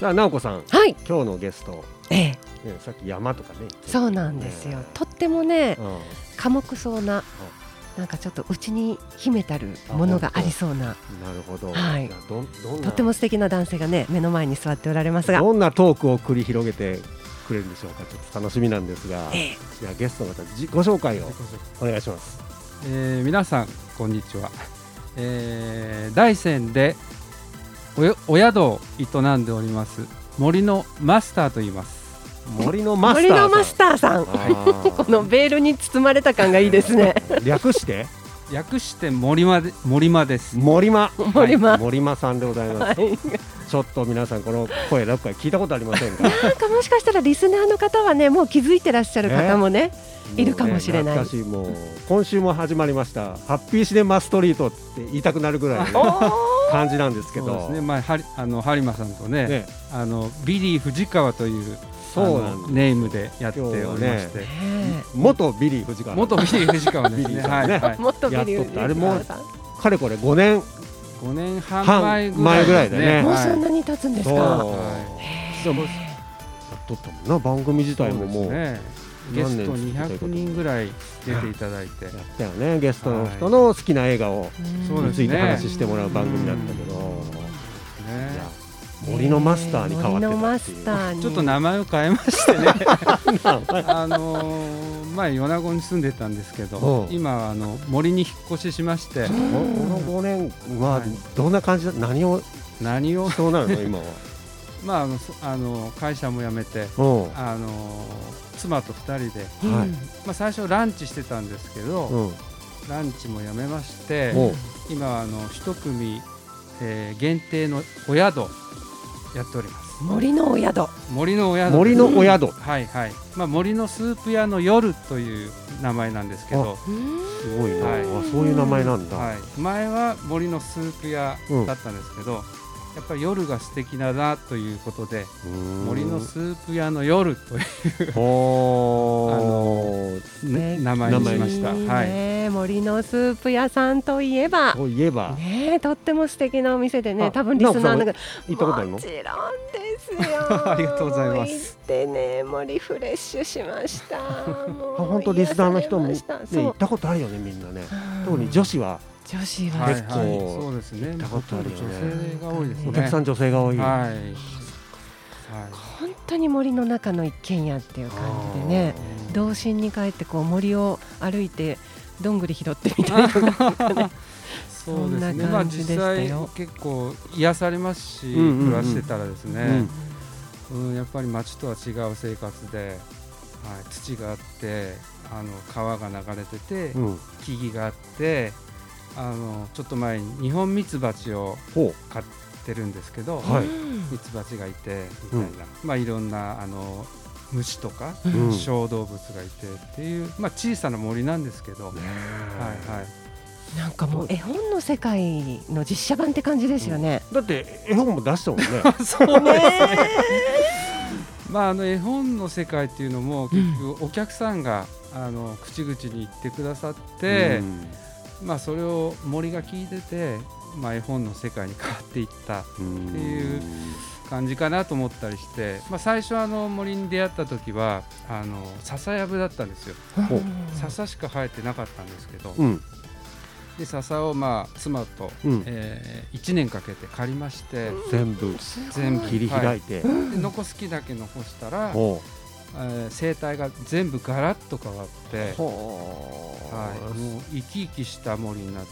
さあ直子さん。はい。今日のゲスト、ええ。ね、さっき山とかね。そうなんですよ。ね。とってもねうん。寡黙そうななんかちょっと内に秘めたるものがありそうな。なるほど、はい。どんどとっても素敵な男性がね目の前に座っておられますが。どんなトークを繰り広げてくれるんでしょうか。ちょっと楽しみなんですが、ええ。じゃあゲストの方自己紹介をお願いします。えー皆さんこんにちは、えー大山でおよお宿を営んでおります。森のマスターと言います。森のマスターさん。森のマスターさん。このベールに包まれた感がいいですね。略して？略して森間で森間です。森間森間森間さんでございます、はい。ちょっと皆さんこの声どっかで聞いたことありませんか？なんかもしかしたらリスナーの方はねもう気づいてらっしゃる方もねいるかもしれない。もうね懐かしいもう今週も始まりました。ハッピーシネマストリートって言いたくなるぐらいの感じなんですけど。そうですね、まあ、はりあの播磨さんとねね。あのビリー藤川というそうネームでやっておりまして、ね。元ビリー藤川。元ビリー藤川ですビリね。はい、はえい、もっとビリやっとったあれもかれこれ5年。5年半半前ぐららいですね。もうそんはいなに経つんですそう。かはでもやっとったもんな番組自体ももう。ゲスト何年続けて200人ぐらい出ていただいて。やったよね。ゲストの人の好きな映画をそうですね。について話してもらう番組だったけど、森のマスターに変わってマたっていう。スターに。ちょっと名前を変えましてね。あのー前米子に住んでたんですけどう。ん今はあの森に引っ越ししまして。この5年ははいどんな感じだ？何を？何を？しそうなの？今は。まああのそあの会社も辞めてう。んあの妻と2人で、うんはい。まあ、最初ランチしてたんですけど、う。んランチもやめまして今はあの一組、えー限定のお宿やっております。森のお宿。森のお宿。森のお宿。はいはい、まあ、森のスープ屋の夜という名前なんですけど、すごいな、はい。あそういう名前なんだ、はい、前は森のスープ屋だったんですけど、やっぱり夜が素敵だなということで森のスープ屋の夜という、ほー。ね名前にしました。いいはいね森のスープ屋さんといえば。といえば。ねえとっても素敵なお店でねあ多分リスナーの方。行ったことあるの？もちろんですよ。ありがとうございます。行ってね森フレッシュしました。も うあ本当リスナーの人も、ね、行ったことあるよねみんなね。うん特に女子は。女子は、はい結構はい、そうですね。行ったことあるよね。女性が多いですね。お客さん女性が多い、はい。はい。本当に森の中の一軒家っていう感じでね童心に帰ってこう森を歩いてどんぐり拾ってみたいな。そうですね。なまあ実際よ結構癒されますし、うんうんうん。暮らしてたらですね、うん。やっぱり町とは違う生活で、はい、土があって、あの川が流れてて、うん。うん木々があって、あのちょっと前に日本ミツバチをほ飼ってるんですけど、はい。ミツバチがいてみたいな、まあいろんなあの虫とか、う、うん。小動物がいてっていう、まあ、小さな森なんですけど、はいはい、なんかもう絵本の世界の実写版って感じですよね。だって絵本も出したもんね。そうね。まああの絵本の世界っていうのも結局お客さんが、あの口々に言ってくださって、まあそれを森が聞いてて、まあ、絵本の世界に変わっていったうんっていう感じかなと思ったりして、まあ、最初あの森に出会った時はあの笹やぶだったんですよ。ほ笹しか生えてなかったんですけど、うん。で笹をまあ妻と、うん。え1年かけて刈りまして、全部。全部切り開いて、で残す木だけ残したら、ほえー生態が全部ガラッと変わってはい、もう生き生きした森になって、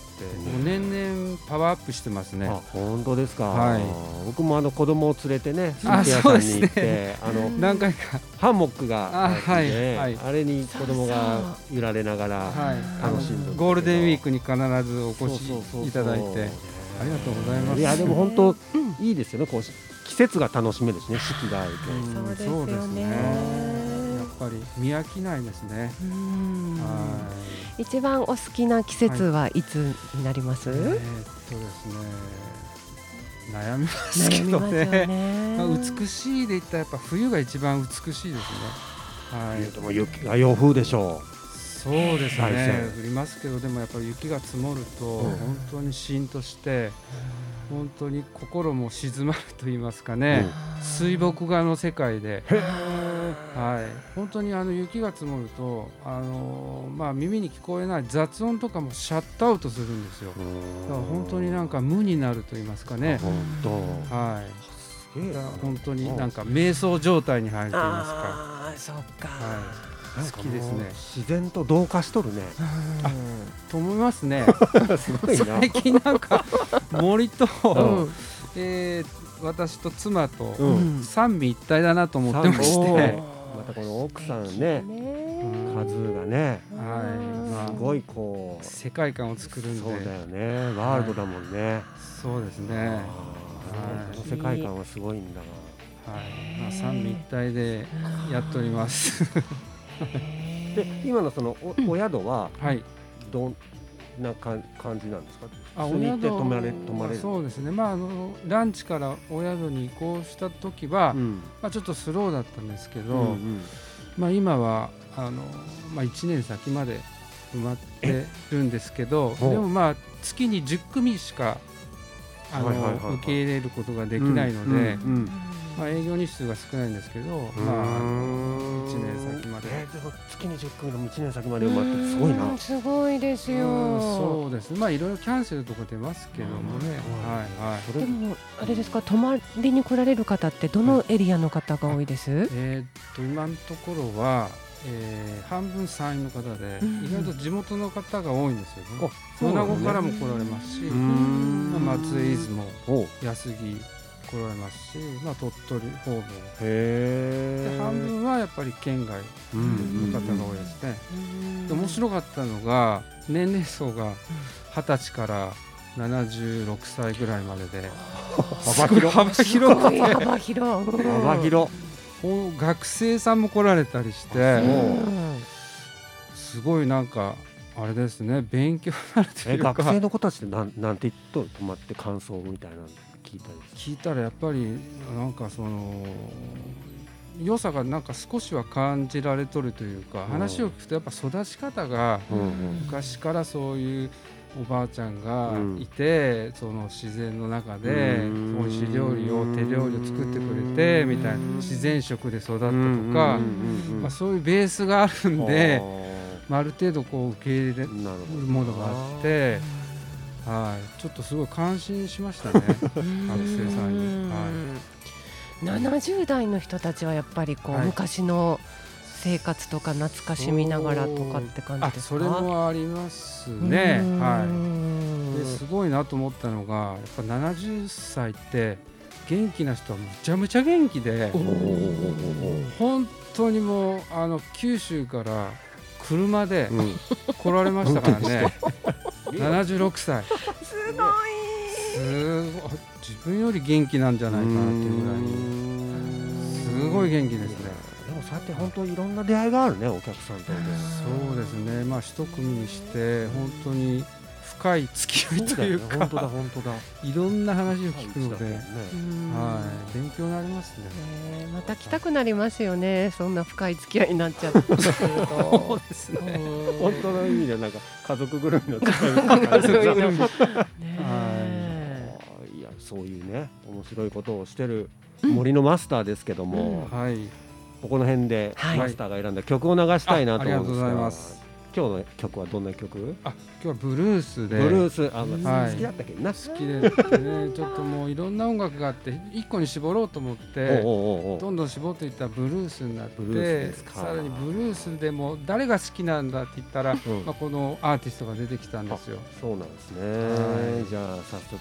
もう年々パワーアップしてますね。あ本当ですか、はい。僕もあの子供を連れてねスあープ屋さんに行ってあの何回か、ハンモックがあはいあってはい。あれに子供が揺られながらはい、楽しんでるんですけどゴールデンウィークに必ずお越しそうそうそうそう。いただいて、ありがとうございます。いやでも本当うんいいですよねこう季節が楽しめるしね四季があると、うんそうですよねぱり見飽きないですね。うんは一番お好きな季節はいつになります？い。えーっとですね、悩みますけどね。ね。まあ美しいで言ったらやっぱ冬が一番美しいですね。はい。でも雪が洋風でしょそうです大ね山。降りますけどでもやっぱり雪が積もるとうん本当にシーンとして、本当に心も静まると言いますかね、水墨画の世界で、はい、本当にあの雪が積もると、あのまあ、耳に聞こえない雑音とかもシャットアウトするんですよ。だから本当になんか無になると言いますかね。はい。本当になんか瞑想状態に入ると言いますか。あそっか。はい。好きですね。自然と同化しとるね。あと思いますね。すごい最近なんか森と、うん、えー、私と妻と三位一体だなと思ってまして、またこの奥さんねカズーがね、はい、すごいこう世界観を作るんで。そうだよね。ワールドだもんね、そうですね、はい、この世界観はすごいんだがはい、まあ、三位一体でやっております。で今のそのおお宿は、はい、どんなか感じなんですか？あお宿泊まれ泊まれそうですね、まあ、あのランチからお宿に移行した時は、うん、まあ、ちょっとスローだったんですけど、うんうん、まあ、今はあの、まあ、1年先まで埋まってるんですけどでもまあ月に10組しかあの、受け入れることができないので。うんうんうん。まあ、営業日数が少ないんですけど、まあ、1年先まで、えー、月に10組の1年先まで埋まってすごいな。すごいですよ。そうです。まあいろいろキャンセルとか出ますけどもね、はいはい、でもあれですか？泊まりに来られる方ってどのエリアの方が多いです、えー、っと今のところはえー、半分山陰の方で、意外と地元の方が多いんですよね。米子からも来られますし、まあ、松江出雲、安来来られますし、まあ、鳥取方面。で半分はやっぱり県外の方が多いですね。で面白かったのが年齢層が二十歳から76歳ぐらいまでで。幅広。幅広幅広幅広。学生さんも来られたりしてすごいなんかあれですね勉強になるというか。学生の子たちってなんなんて言っと泊まって感想みたいな聞いた聞いたらやっぱりなんかその良さがなんか少しは感じられとるというか、話を聞くとやっぱ育ち方が昔からそういうおばあちゃんがいて、その自然の中で美味しい料理を手料理を作ってくれてみたいな自然食で育ったとか、まあ、そういうベースがあるんで、まあ、ある程度こう受け入れるものがあって。はい、ちょっとすごい感心しましたね、学生さんに。はい、70代の人たちはやっぱりこう、はい、昔の生活とか懐かしみながらとかって感じですか？それもありますね、はい、ですごいなと思ったのがやっぱ70歳って元気な人はむちゃむちゃ元気で本当にもうあの九州から車で来られましたからね、76歳。すごい。すごい。自分より元気なんじゃないかなっていうぐらいに。すごい元気ですね。でもそうやって本当いろんな出会いがあるねお客さんとそうですね。まあ一組にして本当に深い付き合いというか、本当だ本当だ。いろんな話を聞くので、ね、はい。勉強になりますね、えー、また来たくなりますよね。そんな深い付き合いになっちゃって。そうですね。本当の意味でなんか家族ぐるみの付き合い。い。やそういうね面白いことをしてる森のマスターですけども、うん、はいここの辺でマスターが選んだ曲を流したいなと思うんですが、今日の曲はどんな曲？あ今日はブルースで。ブルースあ、はい、好きだったけ？どな。好きでねちょっともういろんな音楽があって一個に絞ろうと思ってどんどん絞っていったブルースになってさらにブルースでも誰が好きなんだって言ったら、うん、まあ、このアーティストが出てきたんですよ。そうなんですね、はい、じゃあ早速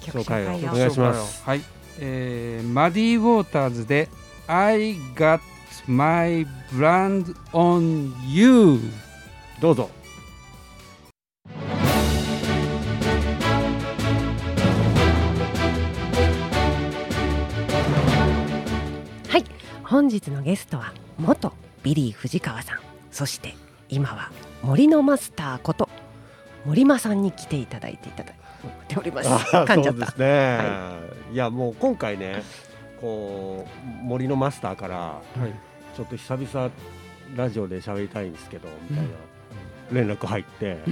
曲紹介をお願いします。はい、えー、マディ・ウォーターズで I got my brand on you どうぞ。はい。本日のゲストは元ビリー藤川さん。そして今は森のマスターこと森間さんに来ていただいていただいております。噛んじゃった。ね、はい、いやもう今回ねこう森のマスターから、はい、ちょっと久々ラジオで喋りたいんですけどみたいな連絡入って、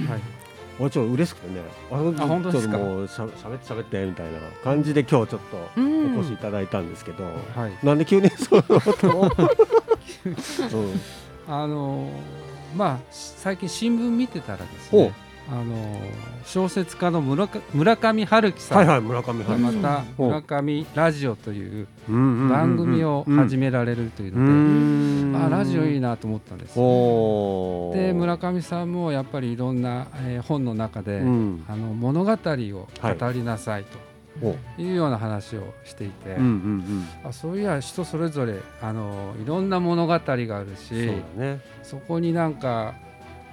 はい、ちょっと嬉しくてね。あ本当ですか？もうしゃべってしゃべってみたいな感じで今日ちょっとお越しいただいたんですけど、はい、なんで急にそういうこと？を、うん、あのまあ最近新聞見てたらですねあの小説家の村村上春樹さん、はいはい、村上春樹また村上ラジオという番組を始められるというので、あラジオいいなと思ったんです。で村上さんもやっぱりいろんな、えー、本の中で、うん、あの物語を語りなさいと。いうような話をしていて、うんうんうん、あそういや人それぞれあのいろんな物語があるしそ、ね,、こになんか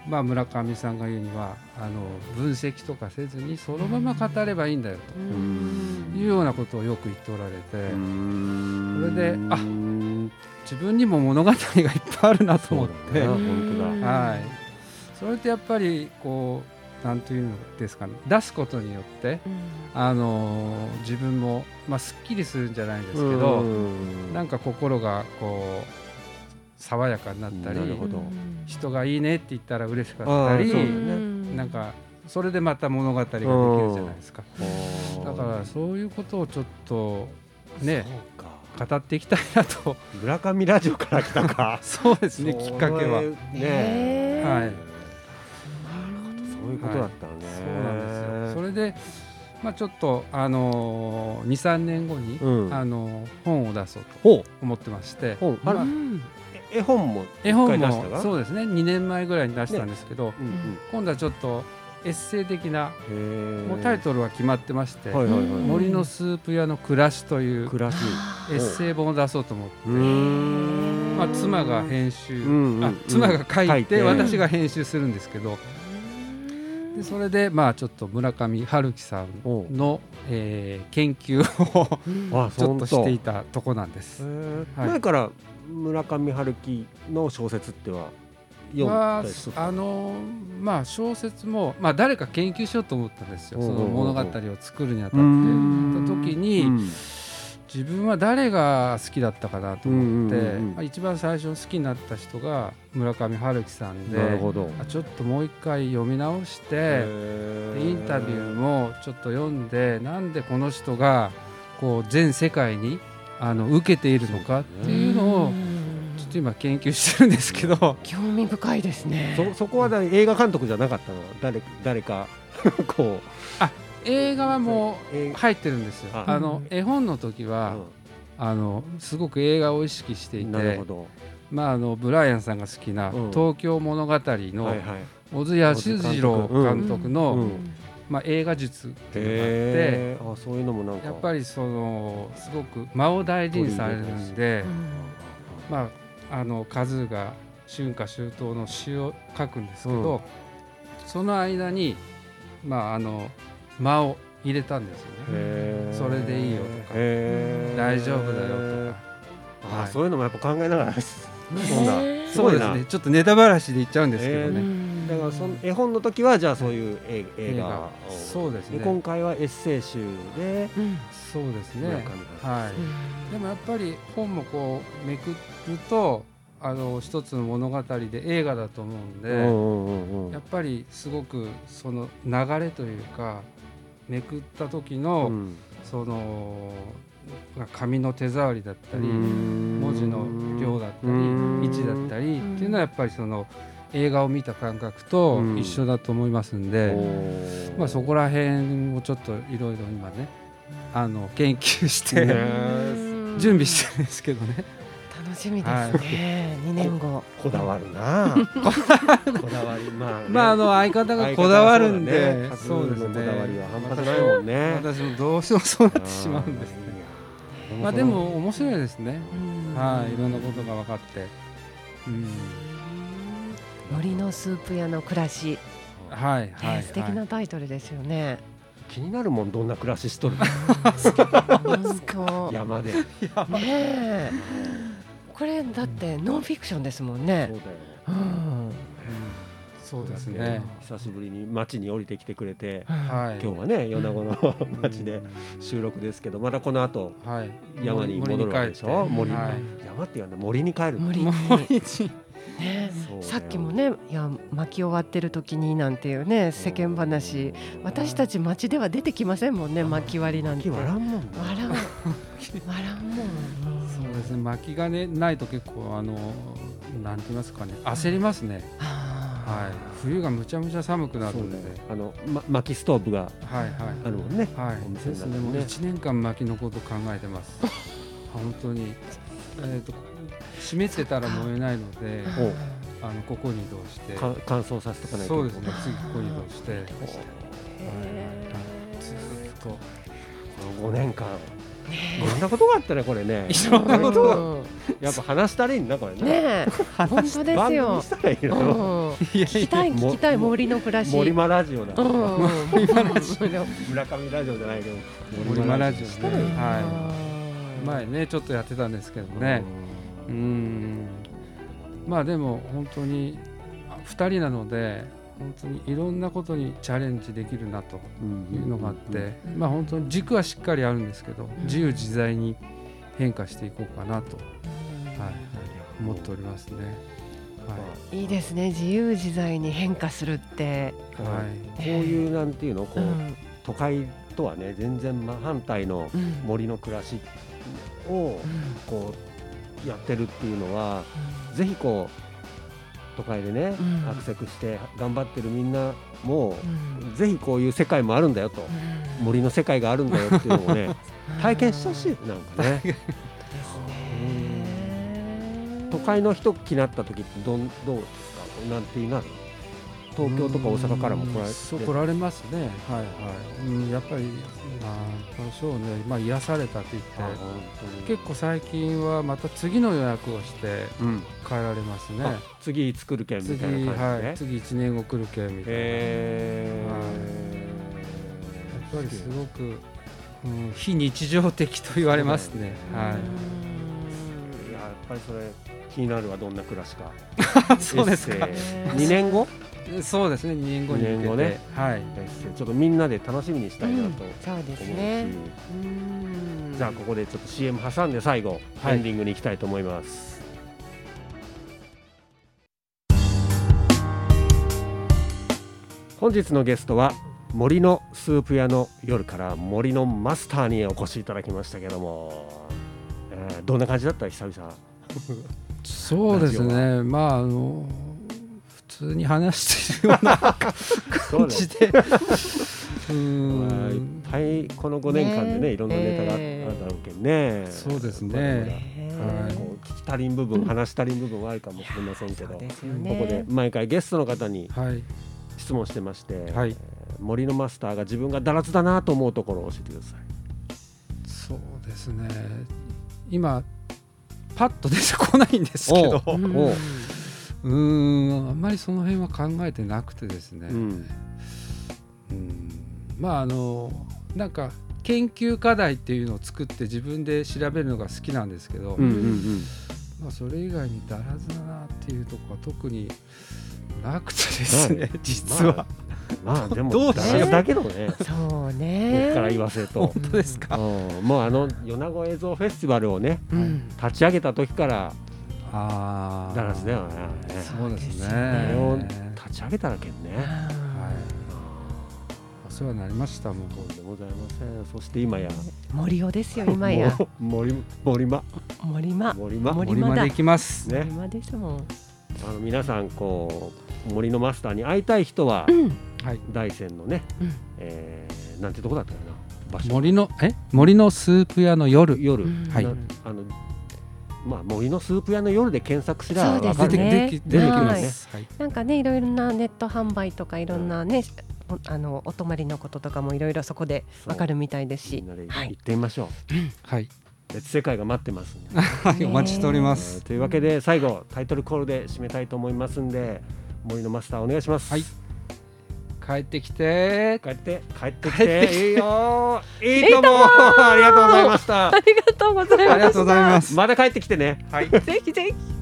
まあ、村上さんが言うにはあの分析とかせずにそのまま語ればいいんだよと。いうようなことをよく言っておられて。それであ自分にも物語がいっぱいあるなと思って、はい、それってやっぱりこうなんというのですかね。出すことによって、あの自分も、まあ、すっきりするんじゃないですけどなんか心がこう爽やかになったり人がいいねって言ったら嬉しかったり、ね、なんかそれでまた物語ができるじゃないですか。だからそういうことをちょっとね語っていきたいなと。村上ラジオから来たか。そうですねきっかけは。ねはい。そういうことだったね、はい、そうなんですよ。それでまあ、ちょっと、あのー、23年後に、うん、あのー、本を出そうと思ってまして、まあ、絵本も絵本もそうですね。2年前ぐらいに出したんですけど、ねうんうん、今度はちょっとエッセイ的なもうタイトルは決まってまして「はいはいはい、森のスープ屋の暮らし」というエッセイ本を出そうと思って、まあ、妻が編集、うんうん、あ妻が書いて私が編集するんですけど。でそれでまあちょっと村上春樹さんの、えー、研究を ちょっとしていたとこなんです。はい、前から村上春樹の小説っては読んだりする、あのまあ小説も、まあ、誰か研究しようと思ったんですよ。その物語を作るにあたって。た時に、自分は誰が好きだったかなと思って、まあ、一番最初好きになった人が村上春樹さんでなるほど。ちょっともう一回読み直してインタビューもちょっと読んでなんでこの人がこう全世界にあの受けているのかっていうのをと今研究してるんですけど 興味深いですね。そそこは映画監督じゃなかったの？誰誰か？こう。あ映画はもう入ってるんですよ。あの絵本の時は、うん、あのすごく映画を意識していてまああのブライアンさんが好きな「東京物語」の小津安二郎監督。のまあ、映画術っていうのがあってあそういうのもなんか。やっぱりそのすごく間を大事にされるんで、まあ、あのカズーが春夏秋冬の詩を書くんですけど、うん、その間に、まあ、あの間を入れたんですよね。それでいいよとか。大丈夫だよとか、はい、そういうのもやっぱ考えながら そうですね。ちょっとネタばらしで言っちゃうんですけどね。だからその絵本の時はじゃあそういう映画をそうですね。今回はエッセイ集で、うん、そうですね。はい、でもやっぱり本もこうめくるとあの一つの物語で映画だと思うんで、うんうんうん、やっぱりすごくその流れというかめくった時の、うん、その紙の手触りだったり文字の量だったり位置だったりっていうのはやっぱりその映画を見た感覚と一緒だと思いますんで、うん、まあ、そこら辺をちょっといろいろ今ねあの研究して準備してるんですけどね。楽しみですね。はい、年後こだわるな。こだわりまあ、ね、まああの相方がこだわるんで、ね、そうですね。こだわりは半端ないもんね。私もどうしてもそうなってしまうんですね。まあでも面白いですね。はい、いろんなことが分かって。うん。森のスープ屋の暮らし。はい、はい、素敵なタイトルですよね。気になるもんどんな暮らししとる？山で。ねこれだってノンフィクションですもんね。そうだよ。うん。そうですね。久しぶりに町に降りてきてくれて、はい、今日はね米子の町で収録ですけどまたこの後、はい、山に戻るわけでしょ？森、はい、山っていうのは森に帰る森にね、さっきもねいや巻き終わってる時になんていうね世間話。私たち町では出てきませんもんね巻き割りなんて。笑んもん笑ん。笑んもん。そうですね巻きがねないと結構あのなんて言いますかね焦りますね、はい、冬がむちゃむちゃ寒くなるので、あの、ま、薪ストーブがあるもんね。はい、ですね。もう一年間薪のこと考えてます。本当に、えっ、と湿ってたら燃えないので、あのここに移動して乾燥させとかないと。そうですね。次ここに移動して、はい、ずっと5年間。こんなことがあったねこれね。いろんなことが。やっぱ話したらいいんだこれね。ね本当ですよ。聞きたい聞きたい森の暮らし。森間ラジオだ。森間ラジオ。村上ラジオじゃないけど森間ラジオね。はい。前ねちょっとやってたんですけどね。うん。まあでも本当に二人なので本当にいろんなことにチャレンジできるなというのがあって、まあ本当に軸はしっかりあるんですけど、自由自在に変化していこうかなと、はい、思っておりますね。はい、いいですね。自由自在に変化するって、はい、こういうなんていうのこう、都会とはね全然真反対の森の暮らしをこうやってるっていうのは、ぜひこう都会でね、アクセクして頑張ってるみんなも、ぜひこういう世界もあるんだよと、森の世界があるんだよっていうのをね 体験してほしいなんかね。都会の人気になった時ってどんどうですか？なんていうなる東京とか大阪からも来られそう来られますね。はいはい、うん、やっぱりまあ多少ね。まあ癒されたって言って。結構最近はまた次の予約をして帰られますね、うん、次作る券みたいな感じで、はい、次1年後来る券みたいな、えー、やっぱりすごく、うん、非日常的と言われますね。はい。やっぱりそれ気になるはどんな暮らしか。そうですか。2年後？そうですね2年後に年後ね。はい。ちょっとみんなで楽しみにしたいなと思うし、そうですね。じゃあここでちょっと CM 挟んで最後、エンディングに行きたいと思います、本日のゲストは森のスープ屋の夜から森のマスターにお越しいただきましたけども、えー、どんな感じだった？久々。そうですね。まああの通に話してるような感じで。うんいっぱいこの5年間でねいろんなネタがあっただろうけどね。そうですね。はい、聞き足りん部分、話し足りん部分はあるかもしれませんけど、ここで毎回ゲストの方に質問してまして、はい、森のマスターが自分がだらずだなと思うところを教えてください。そうですね。今パッと出てこないんですけど、うんあんまりその辺は考えてなくてですね、うん、うんまああのなんか研究課題っていうのを作って自分で調べるのが好きなんですけど、うんうんうん、まあ、それ以外にだらずだなっていうとこは特になくてですね、実は。まあ、まあ、でもどうしようだけどね。そうね。から言わせると。本当ですか？うん、もうあの米子映像フェスティバルをね、うん、立ち上げた時からあダラスだよねそうですね。を立ち上げたらけんね。はい。お世話になりましたもうとんでございません。そして今や。森尾ですよ今や。森森間。森間。森間。森間で行きます。ね。森間ですもん。あの皆さんこう森のマスターに会いたい人は、うん。はい、大山のね、うん、えー、なんてとこだったかな？森のえ？森のスープ屋の夜。夜、はい。あのまあ、森のスープ屋の夜で検索すら分かる、ね、出てきますね、はい、なんかねいろいろなネット販売とかいろんなね、うん、あのお泊まりのこととかもいろいろそこで分かるみたいですし。行ってみましょう、はい、はい別世界が待ってます、はい、お待ちしております、というわけで最後タイトルコールで締めたいと思いますんで森のマスターお願いします。はい帰ってきて。帰って帰ってきて。いいよ。いいとも。ありがとうございました。ありがとうございました。ありがとうございます。まだ帰ってきてね。はい。ぜひぜひ